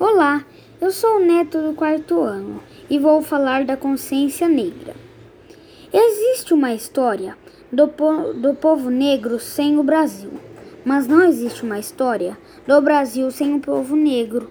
Olá, eu sou o neto do quarto ano e vou falar da consciência negra. Existe uma história do, po do povo negro sem o Brasil, mas não existe uma história do Brasil sem o povo negro.